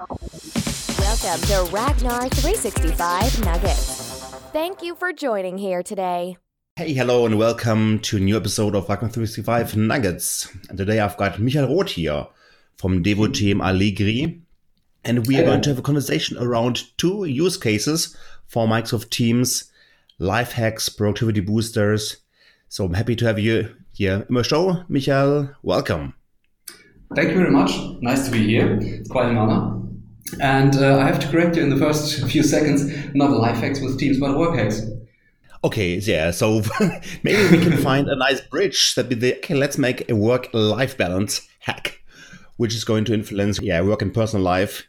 Welcome to Ragnar 365 Nuggets. Thank you for joining here today. Hey, hello, and welcome to a new episode of Ragnar 365 Nuggets. And today I've got Michael Roth here from Devoteam Alegri. And we are going to have a conversation around two use cases for Microsoft Teams, life hacks, productivity boosters. So I'm happy to have you here in my show. Michael, welcome. Thank you very much. Nice to be here. It's quite an honor. And uh, I have to correct you in the first few seconds, not life hacks with Teams, but work hacks. Okay, yeah. So maybe we can find a nice bridge that be the okay. Let's make a work-life balance hack, which is going to influence yeah work and personal life.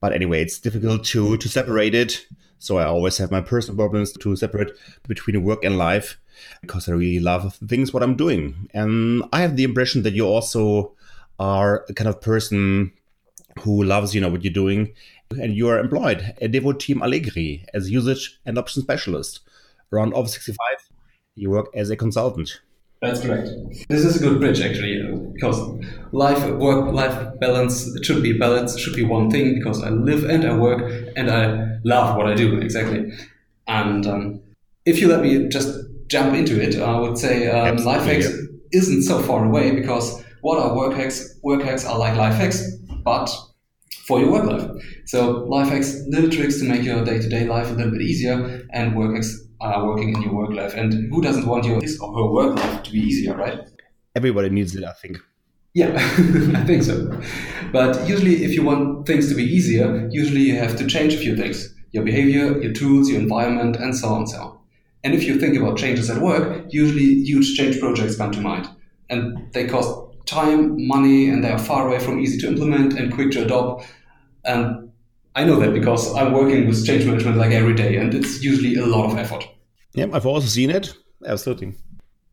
But anyway, it's difficult to to separate it. So I always have my personal problems to separate between work and life because I really love things what I'm doing. And I have the impression that you also are a kind of person who loves you know what you're doing and you are employed at Devoteam Alegri as usage and adoption specialist. Around Office 365, you work as a consultant. That's correct. This is a good bridge actually, because life, work, life balance it should be balance. Should be one thing because I live and I work and I love what I do exactly. And um, if you let me just jump into it, I would say um, life hacks isn't so far away because what are work hacks? Work hacks are like life hacks, but for your work life. So life hacks, little tricks to make your day-to-day life a little bit easier, and work hacks uh, are working in your work life. And who doesn't want your his or her work life to be easier, right? Everybody needs it, I think. Yeah, I think so. But usually, if you want things to be easier, usually you have to change a few things your behavior, your tools, your environment, and so on and so on. And if you think about changes at work, usually huge change projects come to mind. And they cost time, money, and they are far away from easy to implement and quick to adopt. And I know that because I'm working with change management like every day, and it's usually a lot of effort. Yeah, I've also seen it. Absolutely.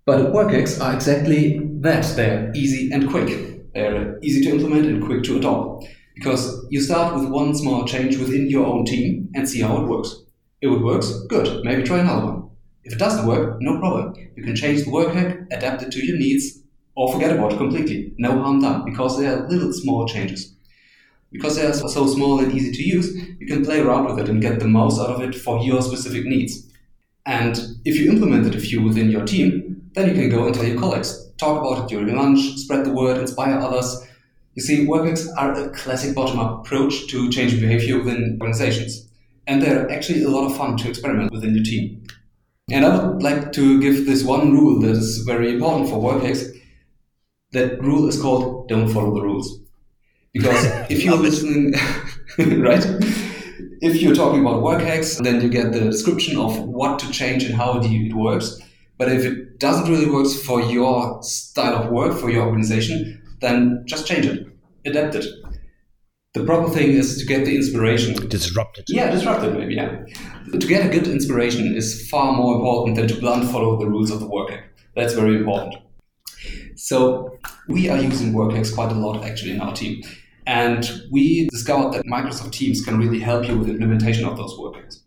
But work hacks are exactly that. They're easy and quick. They're easy to implement and quick to adopt. Because you start with one small change within your own team and see how it works. If it works, good. Maybe try another one. If it doesn't work, no problem. You can change the work hack, adapt it to your needs, or forget about it completely. No harm done, because they are little small changes. Because they are so small and easy to use, you can play around with it and get the most out of it for your specific needs. And if you implemented a few within your team, then you can go and tell your colleagues. Talk about it during lunch, spread the word, inspire others. You see, work are a classic bottom-up approach to changing behavior within organizations. And they're actually a lot of fun to experiment within your team. And I would like to give this one rule that is very important for work hacks that rule is called don't follow the rules. Because if you're listening, right? If you're talking about work hacks, then you get the description of what to change and how it works. But if it doesn't really work for your style of work, for your organization, then just change it, adapt it. The proper thing is to get the inspiration. Disrupt it. Yeah, disrupt it, maybe, yeah. To get a good inspiration is far more important than to blunt follow the rules of the work hack. That's very important. So we are using WorkHacks quite a lot actually in our team. And we discovered that Microsoft Teams can really help you with implementation of those WorkHacks.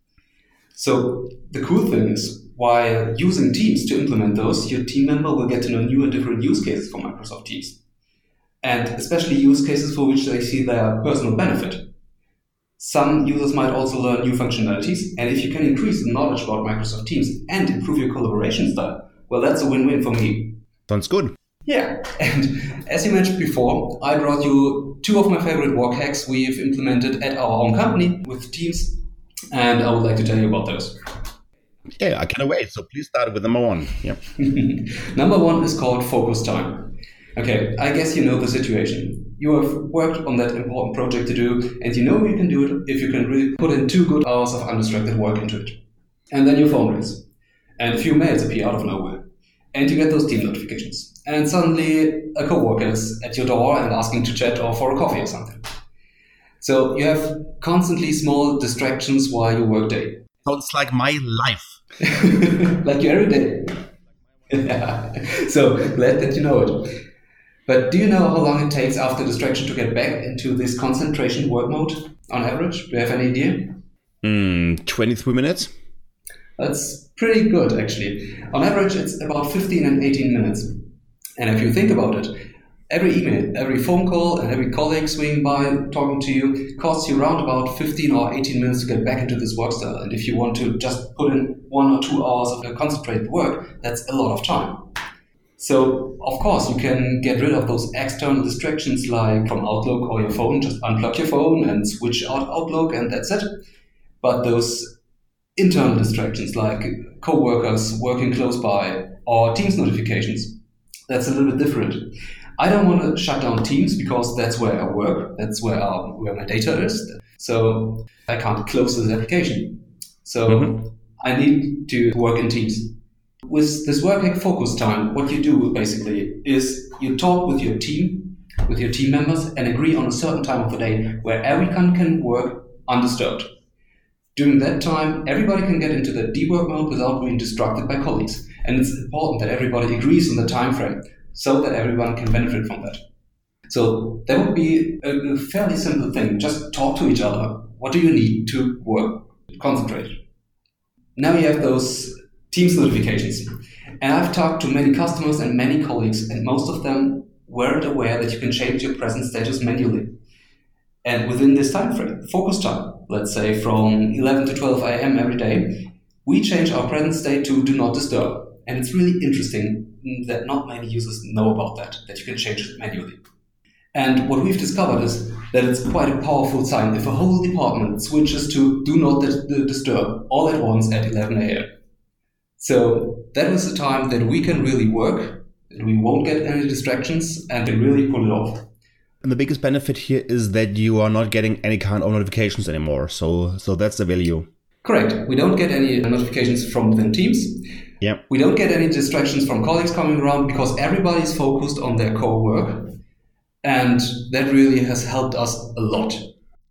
So the cool thing is while using Teams to implement those, your team member will get to know new and different use cases for Microsoft Teams. And especially use cases for which they see their personal benefit. Some users might also learn new functionalities, and if you can increase the knowledge about Microsoft Teams and improve your collaboration style, well, that's a win-win for me. Sounds good. Yeah, and as you mentioned before, I brought you two of my favorite work hacks we've implemented at our own company with Teams, and I would like to tell you about those. Yeah, I can't wait. So please start with number one. Yeah. number one is called focus time. Okay, I guess you know the situation. You have worked on that important project to do, and you know you can do it if you can really put in two good hours of undistracted work into it. And then your phone rings, and a few mails appear out of nowhere, and you get those team notifications and suddenly a coworker is at your door and asking to chat or for a coffee or something. So you have constantly small distractions while you work day. Sounds like my life. like your everyday. yeah. So glad that you know it. But do you know how long it takes after distraction to get back into this concentration work mode on average? Do you have any idea? Mm, 23 minutes. That's pretty good, actually. On average, it's about 15 and 18 minutes. And if you think about it, Every email, every phone call, and every colleague swinging by talking to you costs you around about 15 or 18 minutes to get back into this work style. And if you want to just put in one or two hours of concentrated work, that's a lot of time. So, of course, you can get rid of those external distractions like from Outlook or your phone, just unplug your phone and switch out Outlook, and that's it. But those internal distractions like co-workers working close by or Teams notifications, that's a little bit different. I don't want to shut down Teams because that's where I work, that's where our, where my data is. So I can't close this application. So mm-hmm. I need to work in Teams. With this working focus time, what you do basically is you talk with your team, with your team members, and agree on a certain time of the day where everyone can work undisturbed. During that time, everybody can get into the deep work mode without being distracted by colleagues. And it's important that everybody agrees on the time frame so that everyone can benefit from that. So that would be a fairly simple thing. Just talk to each other. What do you need to work, concentrate? Now you have those Teams notifications. And I've talked to many customers and many colleagues, and most of them weren't aware that you can change your present status manually. And within this time frame, focus time, let's say from 11 to 12 a.m. every day, we change our present state to do not disturb. And it's really interesting that not many users know about that, that you can change it manually. And what we've discovered is that it's quite a powerful sign if a whole department switches to do not disturb all at once at 11 a.m. So that was the time that we can really work, and we won't get any distractions, and then really pull it off. And the biggest benefit here is that you are not getting any kind of notifications anymore. So, so that's the value. Correct. We don't get any notifications from within Teams. Yeah. We don't get any distractions from colleagues coming around because everybody's focused on their core work. And that really has helped us a lot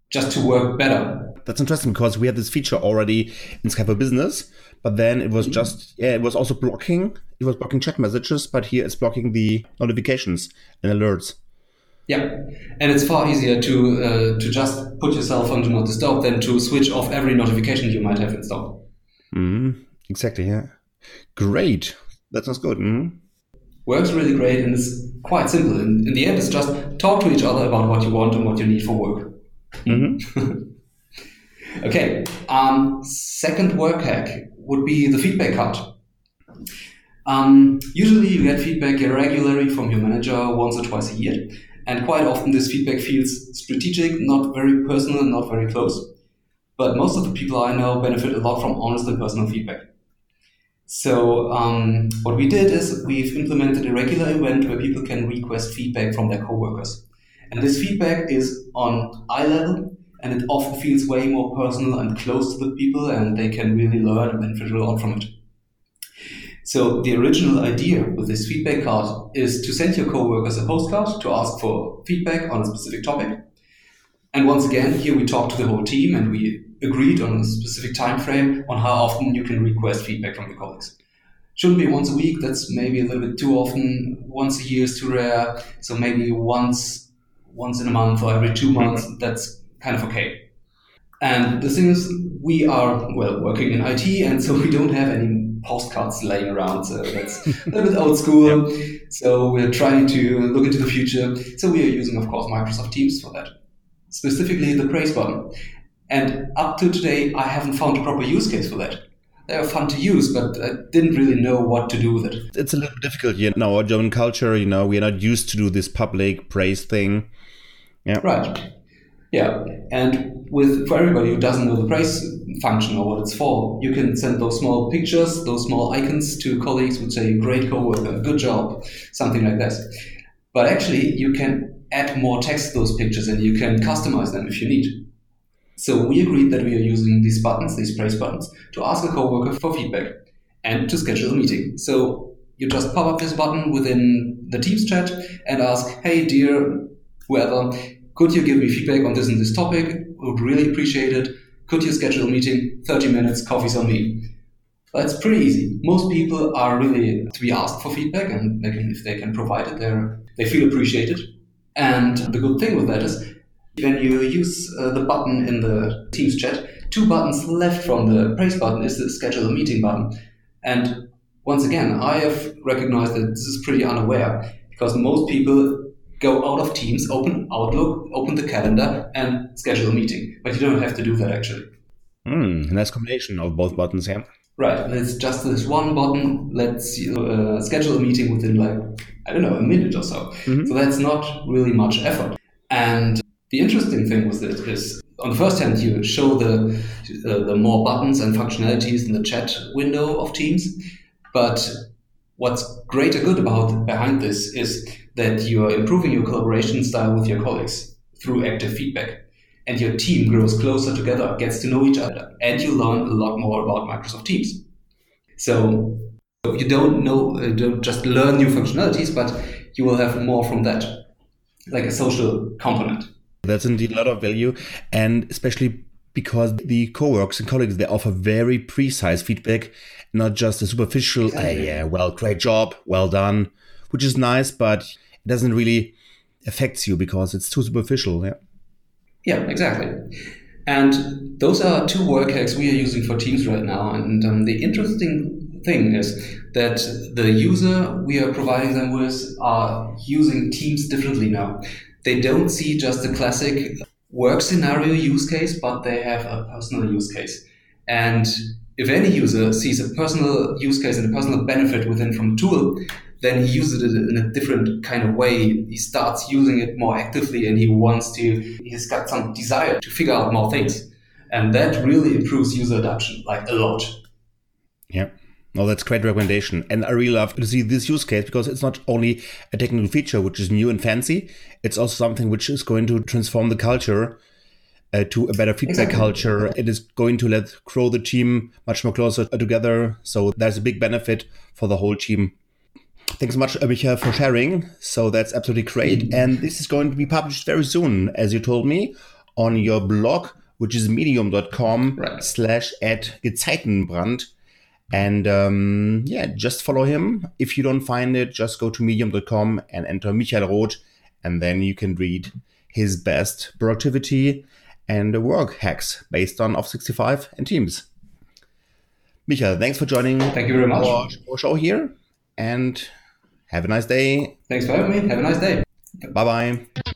just to work better. That's interesting because we had this feature already in Skype for Business but then it was just yeah, it was also blocking. It was blocking chat messages, but here it's blocking the notifications and alerts. Yeah, and it's far easier to uh, to just put yourself on do not disturb than to switch off every notification you might have installed. Mm, exactly. Yeah. Great. That sounds good. Mm-hmm. Works really great, and it's quite simple. In, in the end, it's just talk to each other about what you want and what you need for work. Mm-hmm. okay. Um, second work hack would be the feedback card. Um, usually, you get feedback regularly from your manager once or twice a year, and quite often this feedback feels strategic, not very personal, not very close. But most of the people I know benefit a lot from honest and personal feedback. So um, what we did is we've implemented a regular event where people can request feedback from their coworkers, and this feedback is on eye level and it often feels way more personal and close to the people, and they can really learn and benefit a lot from it. So the original idea with this feedback card is to send your coworkers a postcard to ask for feedback on a specific topic. And once again, here we talk to the whole team and we agreed on a specific time frame on how often you can request feedback from your colleagues. Shouldn't be once a week, that's maybe a little bit too often. Once a year is too rare. So maybe once once in a month or every two months, mm-hmm. that's kind of okay. And the thing is, we are, well, working in IT, and so we don't have any postcards laying around. So that's a little bit old school. Yep. So we're trying to look into the future. So we are using, of course, Microsoft Teams for that, specifically the praise button. And up to today, I haven't found a proper use case for that. They are fun to use, but I didn't really know what to do with it. It's a little difficult, you know, our German culture, you know, we are not used to do this public praise thing. Yeah. Right. Yeah, and with for everybody who doesn't know the praise function or what it's for, you can send those small pictures, those small icons to colleagues would say, "Great coworker, good job," something like that. But actually, you can add more text to those pictures and you can customize them if you need. So we agreed that we are using these buttons, these praise buttons, to ask a coworker for feedback and to schedule a meeting. So you just pop up this button within the Teams chat and ask, "Hey, dear whoever, could you give me feedback on this and this topic? Would really appreciate it. Could you schedule a meeting? 30 minutes, coffee's on me. That's pretty easy. Most people are really to be asked for feedback, and they can, if they can provide it, they they feel appreciated. And the good thing with that is when you use uh, the button in the Teams chat, two buttons left from the praise button is the schedule a meeting button. And once again, I have recognized that this is pretty unaware because most people go out of Teams, open Outlook, open the calendar, and schedule a meeting. But you don't have to do that actually. Mm, nice combination of both buttons, yeah. Right. It's just this one button lets you uh, schedule a meeting within like I don't know a minute or so. Mm-hmm. So that's not really much effort. And the interesting thing with it is, on the first hand, you show the uh, the more buttons and functionalities in the chat window of Teams, but what's great or good about behind this is that you are improving your collaboration style with your colleagues through active feedback and your team grows closer together, gets to know each other, and you learn a lot more about Microsoft Teams. So you don't know, uh, don't just learn new functionalities, but you will have more from that, like a social component. That's indeed a lot of value, and especially because the co-workers and colleagues they offer very precise feedback, not just a superficial, exactly. yeah, well, great job, well done, which is nice, but it doesn't really affects you because it's too superficial. Yeah. Yeah, exactly. And those are two work hacks we are using for Teams right now. And um, the interesting thing is that the user we are providing them with are using Teams differently now. They don't see just the classic work scenario use case, but they have a personal use case. And if any user sees a personal use case and a personal benefit within from tool, then he uses it in a different kind of way. He starts using it more actively and he wants to, he's got some desire to figure out more things. And that really improves user adoption, like a lot. Yeah. No, that's great recommendation. And I really love to see this use case because it's not only a technical feature which is new and fancy, it's also something which is going to transform the culture uh, to a better feedback exactly. culture. It is going to let grow the team much more closer together. So there's a big benefit for the whole team Thanks so much, Michael, for sharing. So that's absolutely great. And this is going to be published very soon, as you told me, on your blog, which is medium.com right. slash at Gezeitenbrand. And um, yeah, just follow him. If you don't find it, just go to medium.com and enter Michael Roth, and then you can read his best productivity and work hacks based on Office 365 and Teams. Michael, thanks for joining Thank you very much. our, our show here. And have a nice day. Thanks for having me. Have a nice day. Bye bye.